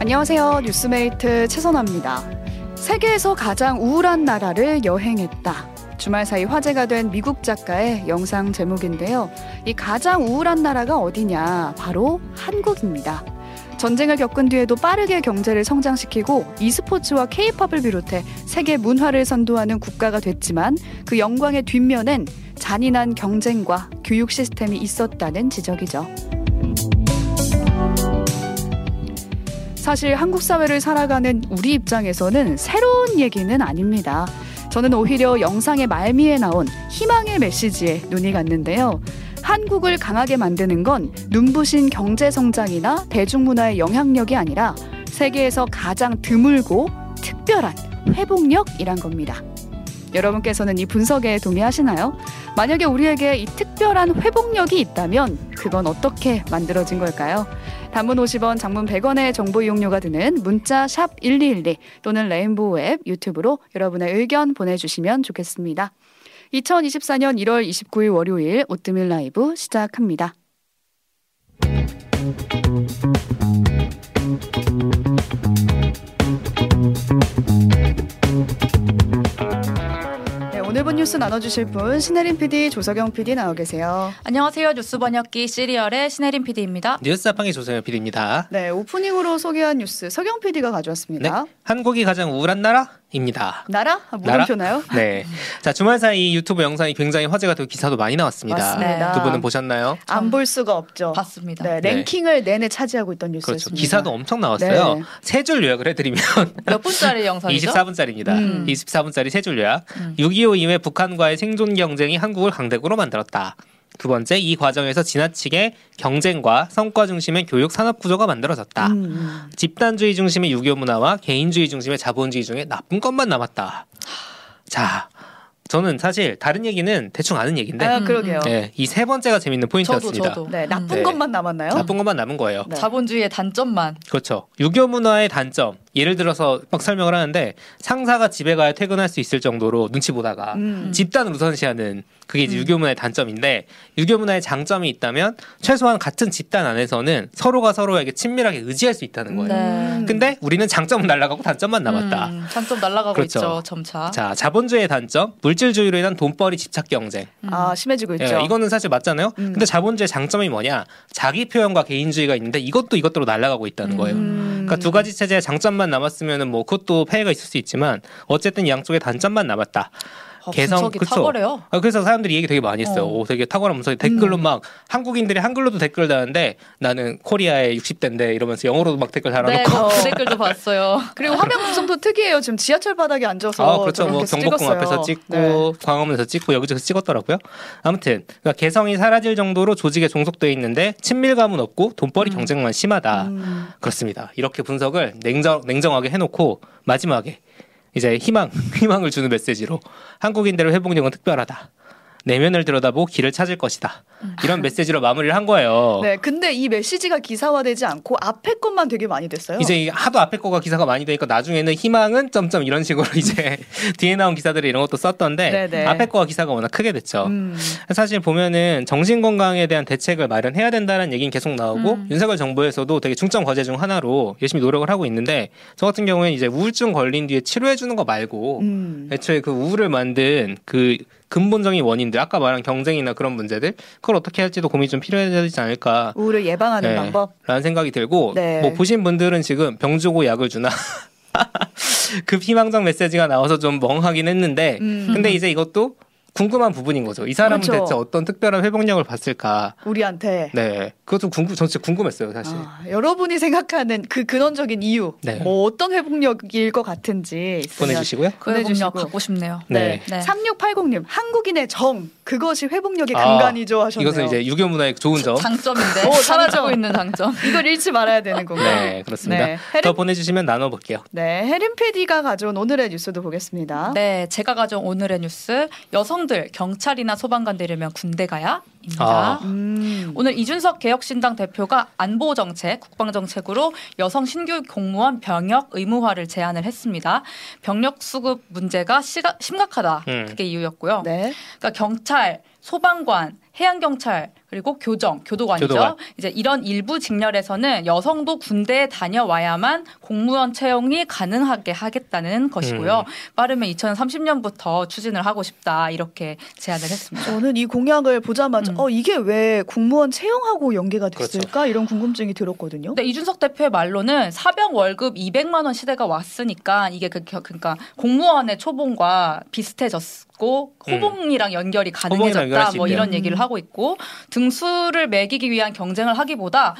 안녕하세요. 뉴스메이트 최선아입니다. 세계에서 가장 우울한 나라를 여행했다. 주말 사이 화제가 된 미국 작가의 영상 제목인데요. 이 가장 우울한 나라가 어디냐? 바로 한국입니다. 전쟁을 겪은 뒤에도 빠르게 경제를 성장시키고 e스포츠와 케이팝을 비롯해 세계 문화를 선도하는 국가가 됐지만 그 영광의 뒷면엔 잔인한 경쟁과 교육 시스템이 있었다는 지적이죠. 사실 한국 사회를 살아가는 우리 입장에서는 새로운 얘기는 아닙니다. 저는 오히려 영상의 말미에 나온 희망의 메시지에 눈이 갔는데요. 한국을 강하게 만드는 건 눈부신 경제 성장이나 대중문화의 영향력이 아니라 세계에서 가장 드물고 특별한 회복력이란 겁니다. 여러분께서는 이 분석에 동의하시나요? 만약에 우리에게 이 특별한 회복력이 있다면 그건 어떻게 만들어진 걸까요? 단문 50원, 장문 100원의 정보 이용료가 드는 문자 샵 1212 또는 레인보우 앱 유튜브로 여러분의 의견 보내주시면 좋겠습니다. 2024년 1월 29일 월요일 오뜨밀 라이브 시작합니다. 뉴스 나눠주실 분 신혜림 PD, 조석영 PD 나와 계세요. 안녕하세요. 뉴스 번역기 시리얼의 신혜림 PD입니다. 뉴스 합방의 조세현 PD입니다. 네, 오프닝으로 소개한 뉴스 석영 PD가 가져왔습니다. 네, 한국이 가장 우울한 나라 입니다. 나라? 아, 물음표나요? 네. 자, 주말 사이 유튜브 영상이 굉장히 화제가 되고 기사도 많이 나왔습니다. 맞습니다. 두 분은 보셨나요? 안 볼 수가 없죠. 봤습니다. 네, 네. 랭킹을 내내 차지하고 있던 그렇죠. 뉴스였습니다. 기사도 엄청 나왔어요. 네. 세줄 요약을 해드리면 몇 분짜리 영상이죠? 24분짜리입니다. 음. 24분짜리 세 줄 요약. 음. 6.25 이후에 북한과의 생존 경쟁이 한국을 강대국으로 만들었다. 두 번째, 이 과정에서 지나치게 경쟁과 성과 중심의 교육 산업 구조가 만들어졌다. 음, 음. 집단주의 중심의 6.25 문화와 개인주의 중심의 자본주의 중에 나쁜 것만 남았다. 자, 저는 사실 다른 얘기는 대충 아는 얘기인데, 아, 그러게요. 네, 이 세 번째가 재밌는 포인트였습니다. 저도 저도. 네, 나쁜 네. 것만 남았나요? 나쁜 것만 남은 거예요. 네. 자본주의의 단점만. 그렇죠. 유교 문화의 단점. 예를 들어서 막 설명을 하는데 상사가 집에 가야 퇴근할 수 있을 정도로 눈치 보다가 음. 집단을 우선시하는 그게 이제 음. 유교 문화의 단점인데 유교 문화의 장점이 있다면 최소한 같은 집단 안에서는 서로가 서로에게 친밀하게 의지할 수 있다는 거예요. 네. 근데 우리는 장점은 날라가고 단점만 남았다. 음, 장점 날아가고 그렇죠. 있죠. 점차. 자, 자본주의의 단점, 물 질주의로 인한 돈벌이 집착 경쟁. 음. 아, 심해지고 있죠. 예, 이거는 사실 맞잖아요. 음. 근데 자본주의의 장점이 뭐냐? 자기 표현과 개인주의가 있는데 이것도 이것대로 날아가고 있다는 거예요. 음. 그러니까 두 가지 체제의 장점만 남았으면은 뭐 그것도 폐해가 있을 수 있지만 어쨌든 양쪽의 단점만 남았다. 어, 개성, 분석이 그쵸. 탁월해요. 아, 그래서 사람들이 얘기 되게 많이 했어요. 어. 오, 되게 탁월하면서 댓글로 음. 막 한국인들이 한글로도 댓글 다는데 나는 코리아의 60대인데 이러면서 영어로도 막 댓글 달아놓고 네, 어. 그 댓글도 봤어요. 그리고 화면 구성도 특이해요. 지금 지하철 바닥에 앉아서 아, 그렇죠. 뭐 경복궁 찍었어요. 앞에서 찍고 네. 광화문에서 찍고 여기저기 찍었더라고요. 아무튼 그러니까 개성이 사라질 정도로 조직에 종속돼 있는데 친밀감은 없고 돈벌이 음. 경쟁만 심하다. 음. 그렇습니다. 이렇게 분석을 냉정 냉정하게 해놓고 마지막에 이제 희망 희망을 주는 메시지로 한국인들의 회복력은 특별하다. 내면을 들여다보고 길을 찾을 것이다. 이런 메시지로 마무리를 한 거예요. 네, 근데 이 메시지가 기사화되지 않고 앞에 것만 되게 많이 됐어요. 이제 이 하도 앞에 거가 기사가 많이 되니까 나중에는 희망은 점점 이런 식으로 이제 뒤에 나온 기사들이 이런 것도 썼던데 네네. 앞에 거가 기사가 워낙 크게 됐죠. 음. 사실 보면은 정신 건강에 대한 대책을 마련해야 된다는 얘기는 계속 나오고 음. 윤석열 정부에서도 되게 중점 과제 중 하나로 열심히 노력을 하고 있는데 저 같은 경우에는 이제 우울증 걸린 뒤에 치료해 주는 거 말고 음. 애초에 그 우울을 만든 그 근본적인 원인들 아까 말한 경쟁이나 그런 문제들 그걸 어떻게 할지도 고민이 좀 필요해지지 않을까 우울을 예방하는 네. 방법. 라는 생각이 들고 네. 뭐 보신 분들은 지금 병 주고 약을 주나 급 희망적 메시지가 나와서 좀 멍하긴 했는데 음. 근데 이제 이것도 궁금한 부분인 거죠. 이 사람은 그렇죠. 대체 어떤 특별한 회복력을 봤을까? 우리한테. 네, 그것도 궁금, 전 진짜 궁금했어요, 사실. 아, 여러분이 생각하는 그 근원적인 이유, 네. 뭐 어떤 회복력일 것 같은지 보내주시고요. 그 회복력 보내주시고. 갖고 싶네요. 네. 네. 3680님 한국인의 정 그것이 회복력의 아, 근간이죠 하셨네요. 이것은 이제 유교 문화의 좋은 점. 장점인데. 오, 사라지고 장점. 있는 장점. 이걸 잃지 말아야 되는 건가요? 네, 그렇습니다. 네, 더 해림, 보내주시면 나눠볼게요. 네, 해림 PD가 가져온 오늘의 뉴스도 보겠습니다. 네, 제가 가져온 오늘의 뉴스. 여성 들 경찰이나 소방관 되려면 군대 가야? 입니다. 음. 오늘 이준석 개혁신당 대표가 안보 정책, 국방 정책으로 여성 신규 공무원 병역 의무화를 제안을 했습니다. 병력 수급 문제가 시가, 심각하다. 음. 그게 이유였고요. 네. 그러니까 경찰, 소방관, 해양 경찰 그리고 교정, 교도관이죠. 교도관. 이제 이런 일부 직렬에서는 여성도 군대에 다녀와야만 공무원 채용이 가능하게 하겠다는 것이고요. 음. 빠르면 2030년부터 추진을 하고 싶다 이렇게 제안을 했습니다. 저는 이 공약을 보자마자 음. 어 이게 왜 공무원 채용하고 연계가 그렇죠. 됐을까 이런 궁금증이 들었거든요. 근데 이준석 대표의 말로는 사병 월급 200만 원 시대가 왔으니까 이게 그, 겨- 그러니까 공무원의 초봉과 비슷해졌 고 호봉이랑 연결이 음. 가능해졌다 수 뭐. 이런 얘기를 하고 있고 등수를 매기기 위한 경쟁을 하기보다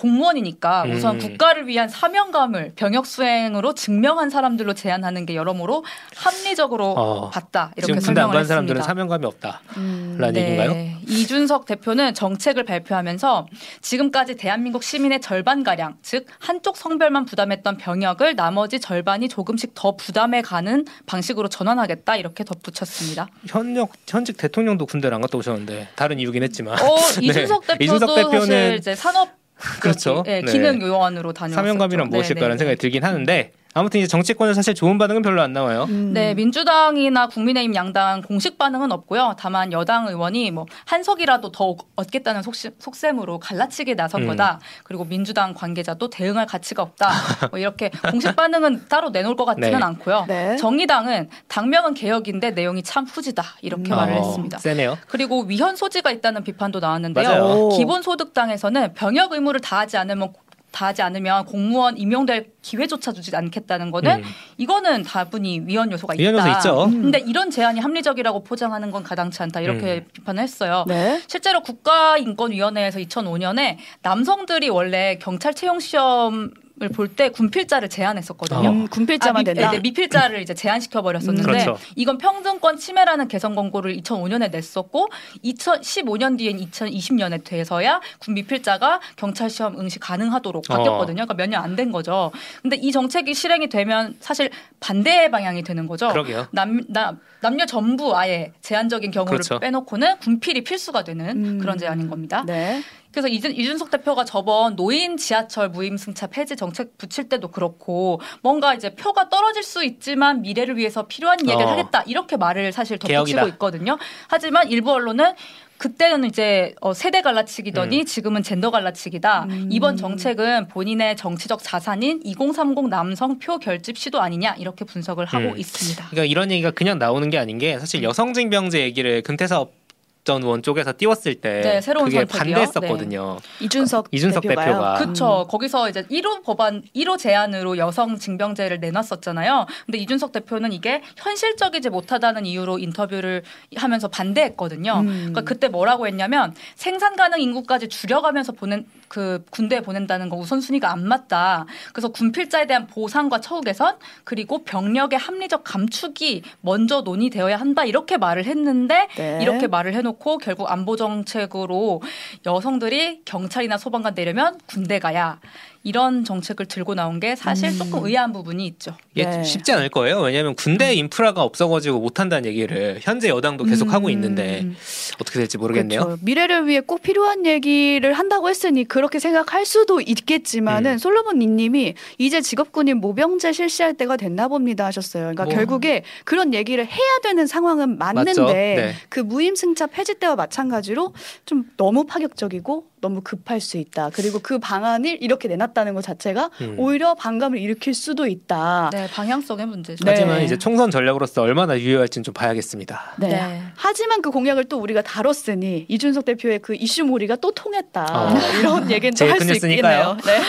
공무원이니까 우선 음. 국가를 위한 사명감을 병역 수행으로 증명한 사람들로 제안하는 게 여러모로 합리적으로 어, 봤다 이렇게 지금 설명을 간 했습니다. 사람들은 사명감이 없다. 음. 라는 얘기인가요? 네. 이준석 대표는 정책을 발표하면서 지금까지 대한민국 시민의 절반 가량, 즉 한쪽 성별만 부담했던 병역을 나머지 절반이 조금씩 더 부담해 가는 방식으로 전환하겠다 이렇게 덧붙였습니다. 현역 현직 대통령도 군대를 안 갔다 오셨는데 다른 이유긴 했지만 어, 이준석 네. 대표도 이준석 대표는 사실 이제 산업 그렇죠. 예, 네. 기능 요원으로 다녔었죠. 사명감이란 무엇일까라는 네, 네, 생각이 들긴 하는데 아무튼 이제 정치권은 사실 좋은 반응은 별로 안 나와요. 음. 네, 민주당이나 국민의힘 양당 공식 반응은 없고요. 다만 여당 의원이 뭐 한석이라도 더 얻겠다는 속시, 속셈으로 갈라치기 나선 음. 거다. 그리고 민주당 관계자도 대응할 가치가 없다. 뭐 이렇게 공식 반응은 따로 내놓을 것 같지는 네. 않고요. 네. 정의당은 당명은 개혁인데 내용이 참 후지다. 이렇게 음. 말을 어, 했습니다. 세네요. 그리고 위헌 소지가 있다는 비판도 나왔는데요. 맞아요. 기본소득당에서는 병역 의무를 다하지 않으면 다하지 않으면 공무원 임용될 기회조차 주지 않겠다는 거는 음. 이거는 다분히 위헌 요소가 있다. 위헌 요소 있죠. 음. 근데 이런 제안이 합리적이라고 포장하는 건 가당치 않다. 이렇게 음. 비판을 했어요. 네. 실제로 국가인권위원회에서 2005년에 남성들이 원래 경찰 채용 시험을 볼 때 군필자를 제한했었거든요. 어. 음, 군필자만 아, 미, 된다. 네, 미필자를 이제 제한시켜 버렸었는데 음, 그렇죠. 이건 평등권 침해라는 개선 권고를 2005년에 냈었고 2015년 뒤엔 2020년에 돼서야 군 미필자가 경찰 시험 응시 가능하도록 어. 바뀌었거든요. 그러니까 몇 년 안 된 거죠. 근데 이 정책이 실행이 되면 사실 반대 방향이 되는 거죠. 그러게요. 남, 나, 남녀 전부 아예 제한적인 경우를 그렇죠. 빼놓고는 군필이 필수가 되는 음. 그런 제안인 겁니다. 네. 그래서 이준, 이준석 대표가 저번 노인 지하철 무임승차 폐지 정책 붙일 때도 그렇고 뭔가 이제 표가 떨어질 수 있지만 미래를 위해서 필요한 얘기를 어. 하겠다 이렇게 말을 사실. 덧붙이고 있거든요. 하지만 일부 언론은 그때는 이제 어, 세대 갈라치기더니 지금은 젠더 갈라치기다. 음. 이번 정책은 본인의 정치적 자산인 2030 남성 표 결집 시도 아니냐 이렇게 분석을 하고 음. 있습니다. 그러니까 이런 얘기가 그냥 나오는 게 아닌 게 사실 여성 징병제 얘기를 금태섭 전 의원 쪽에서 띄웠을 때 네, 새로운 그게 선택이요? 반대했었거든요. 이준석 이준석 대표가요. 대표가. 그쵸. 거기서 이제 1호 법안, 1호 제안으로 여성 징병제를 내놨었잖아요. 근데 이준석 대표는 이게 현실적이지 못하다는 이유로 인터뷰를 하면서 반대했거든요. 음. 그러니까 그때 뭐라고 했냐면 생산 가능 인구까지 줄여가면서 보낸 그 군대에 보낸다는 거 우선순위가 안 맞다. 그래서 군필자에 대한 보상과 처우 개선 그리고 병력의 합리적 감축이 먼저 논의되어야 한다. 이렇게 말을 했는데 네. 이렇게 말을 해놓 고 결국 안보 정책으로 여성들이 경찰이나 소방관 되려면 군대 가야 이런 정책을 들고 나온 게 사실 음. 조금 의아한 부분이 있죠. 이게 네. 쉽지 않을 거예요. 왜냐하면 군대 인프라가 없어가지고 못한다는 얘기를 현재 여당도 계속 음. 하고 있는데 어떻게 될지 모르겠네요. 그렇죠. 미래를 위해 꼭 필요한 얘기를 한다고 했으니 그렇게 생각할 수도 있겠지만은 음. 솔로몬 니님이 이제 직업군인 모병제 실시할 때가 됐나 봅니다 하셨어요. 그러니까 뭐. 결국에 그런 얘기를 해야 되는 상황은 맞는데? 네. 그 무임승차 폐지 때와 마찬가지로 좀 너무 파격적이고 너무 급할 수 있다. 그리고 그 방안을 이렇게 내놨다는 것 자체가 음. 오히려 반감을 일으킬 수도 있다. 네, 방향성의 문제죠. 네. 하지만 이제 총선 전략으로서 얼마나 유효할지는 좀 봐야겠습니다. 네. 네. 하지만 그 공약을 또 우리가 다뤘으니 이준석 대표의 그 이슈몰이가 또 통했다. 어. 이런 얘기는 할 수. 있겠네요. 네.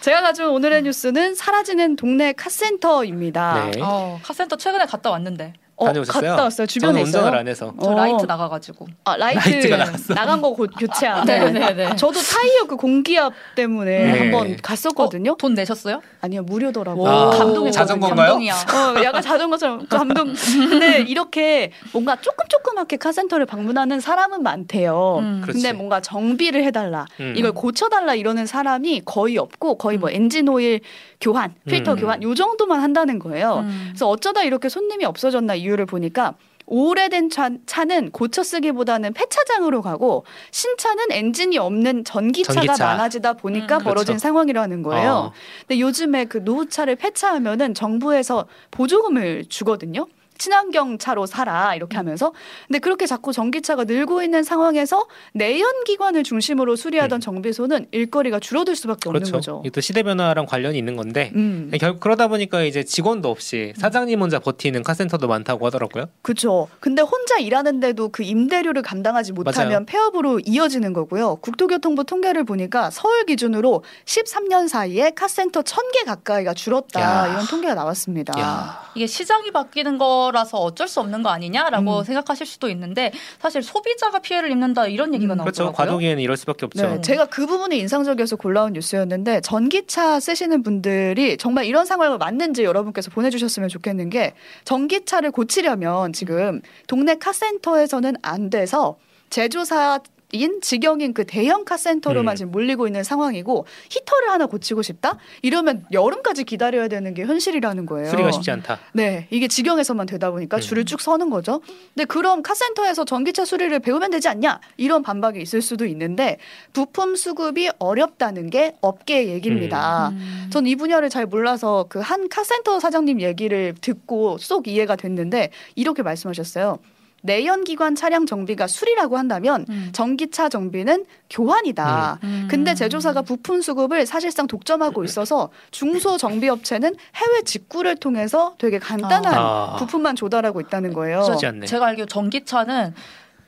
제가 가져온 오늘의 뉴스는 사라지는 동네 카센터입니다. 네. 어, 카센터 최근에 갔다 왔는데 어, 다녀오셨어요? 갔다 왔어요. 주변에 저는 운전을 있어요. 안 해서. 저 어. 라이트 나가가지고. 아, 라이트 라이트가 나갔어. 나간 거 고, 교체하고. 네네네. 저도 타이어 그 공기압 때문에 네. 한번 갔었거든요. 돈 내셨어요? 아니요 무료더라고요. 오, 아, 감동이 자전거인가요? 감동이야. 어, 약간 자전거처럼 감동. 근데 이렇게 뭔가 조금 조그맣게 카센터를 방문하는 사람은 많대요. 음. 그렇지. 근데 뭔가 정비를 해달라, 음. 이걸 고쳐달라 이러는 사람이 거의 없고 거의 뭐 엔진 오일 교환, 필터 음. 교환 요 정도만 한다는 거예요. 음. 그래서 어쩌다 이렇게 손님이 없어졌나 이유를 보니까 오래된 차, 차는 고쳐 쓰기보다는 폐차장으로 가고 신차는 엔진이 없는 전기차가 전기차. 많아지다 보니까 음. 벌어진 그렇죠. 상황이라는 거예요. 어. 근데 요즘에 그 노후차를 폐차하면은 정부에서 보조금을 주거든요. 친환경 차로 살아 이렇게 음. 하면서 근데 그렇게 자꾸 전기차가 늘고 있는 상황에서 내연 기관을 중심으로 수리하던 음. 정비소는 일거리가 줄어들 수밖에 없는 그렇죠. 거죠. 이게 또 시대 변화랑 관련이 있는 건데 음. 결국 그러다 보니까 이제 직원도 없이 사장님 혼자 버티는 카센터도 많다고 하더라고요. 그렇죠. 근데 혼자 일하는데도 그 임대료를 감당하지 못하면 맞아요. 폐업으로 이어지는 거고요. 국토교통부 통계를 보니까 서울 기준으로 13년 사이에 카센터 1000개 가까이가 줄었다. 야. 이런 통계가 나왔습니다. 야. 이게 시장이 바뀌는 거 라서 어쩔 수 없는 거 아니냐라고 음. 생각하실 수도 있는데 사실 소비자가 피해를 입는다 이런 얘기가 음. 나오더라고요. 그렇죠. 과도기에는 이럴 수밖에 없죠. 네, 제가 그 부분이 인상적이어서 골라온 뉴스였는데 전기차 쓰시는 분들이 정말 이런 상황을 맞는지 여러분께서 보내주셨으면 좋겠는 게 전기차를 고치려면 지금 동네 카센터에서는 안 돼서 제조사 인 직영인 그 대형 카센터로만 음. 지금 몰리고 있는 상황이고 히터를 하나 고치고 싶다 이러면 여름까지 기다려야 되는 게 현실이라는 거예요. 수리가 쉽지 않다. 네, 이게 직영에서만 되다 보니까 음. 줄을 쭉 서는 거죠. 근데 그럼 카센터에서 전기차 수리를 배우면 되지 않냐? 이런 반박이 있을 수도 있는데 부품 수급이 어렵다는 게 업계 얘기입니다. 음. 전 이 분야를 잘 몰라서 그 한 카센터 사장님 얘기를 듣고 쏙 이해가 됐는데 이렇게 말씀하셨어요. 내연기관 차량 정비가 수리라고 한다면 음. 전기차 정비는 교환이다. 음. 근데 제조사가 부품 수급을 사실상 독점하고 있어서 중소 정비업체는 해외 직구를 통해서 되게 간단한 아. 부품만 조달하고 있다는 거예요. 제가 알기로 전기차는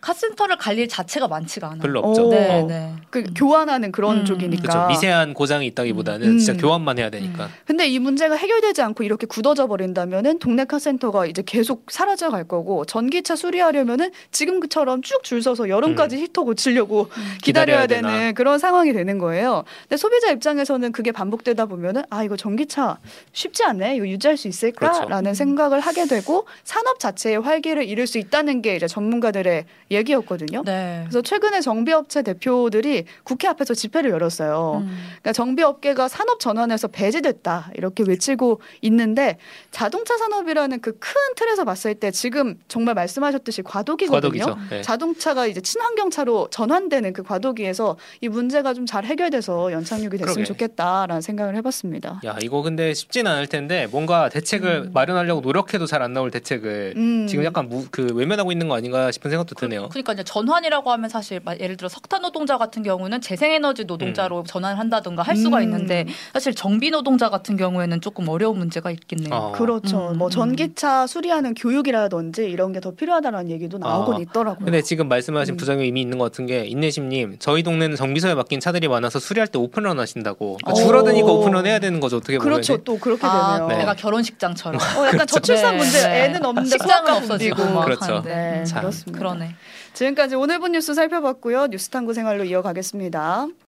카센터를 갈 일 자체가 많지가 않아요. 별로 없죠. 오. 네, 어. 네. 그 교환하는 그런 음. 쪽이니까. 그렇죠. 미세한 고장이 있다기보다는 음. 진짜 교환만 해야 되니까. 근데 이 문제가 해결되지 않고 이렇게 굳어져 버린다면은 동네 카센터가 이제 계속 사라져 갈 거고 전기차 수리하려면은 지금처럼 쭉 줄 서서 여름까지 히터 고치려고 기다려야 음. 기다려야 되나. 되는 그런 상황이 되는 거예요. 근데 소비자 입장에서는 그게 반복되다 보면은 아 이거 전기차 쉽지 않네. 이거 유지할 수 있을까라는 그렇죠. 생각을 하게 되고 산업 자체의 활기를 잃을 수 있다는 게 이제 전문가들의 얘기였거든요. 네. 그래서 최근에 정비업체 대표들이 국회 앞에서 집회를 열었어요. 음. 그러니까 정비업계가 산업 전환에서 배제됐다 이렇게 외치고 있는데 자동차 산업이라는 그 큰 틀에서 봤을 때 지금 정말 말씀하셨듯이 과도기거든요. 과도기죠. 네. 자동차가 이제 친환경차로 전환되는 그 과도기에서 이 문제가 좀 잘 해결돼서 연착륙이 됐으면 그러게. 좋겠다라는 생각을 해봤습니다. 야 이거 근데 쉽진 않을 텐데 뭔가 대책을 마련하려고 노력해도 잘 안 나올 대책을 음. 지금 약간 무, 그 외면하고 있는 거 아닌가 싶은 생각도 드네요. 그러니까 이제 전환이라고 하면 사실 막 예를 들어 석탄 노동자 같은 경우는 재생에너지 노동자로 전환한다든가 할 수가 음. 있는데 사실 정비 노동자 같은 경우에는 조금 어려운 문제가 있겠네요. 어. 그렇죠. 음, 뭐 음. 전기차 수리하는 교육이라든지 이런 게 더 필요하다는 얘기도 나오곤 아. 있더라고요. 근데 지금 말씀하신 음. 부작용이 이미 있는 것 같은 게 인내심님 저희 동네는 정비소에 맡긴 차들이 많아서 수리할 때 오픈런 하신다고 그러니까 오. 줄어드니까 오픈런 해야 되는 거죠 어떻게 보면 그렇죠. 또 그렇게 아, 되네요. 네. 내가 결혼식장처럼. 어, 약간 저출산 네, 문제 네. 애는 없는데 식장은 없어지고. 막 그렇죠. 네, 음, 참, 그렇습니다. 그러네. 지금까지 오늘 본 뉴스 살펴봤고요. 뉴스 탐구 생활로 이어가겠습니다.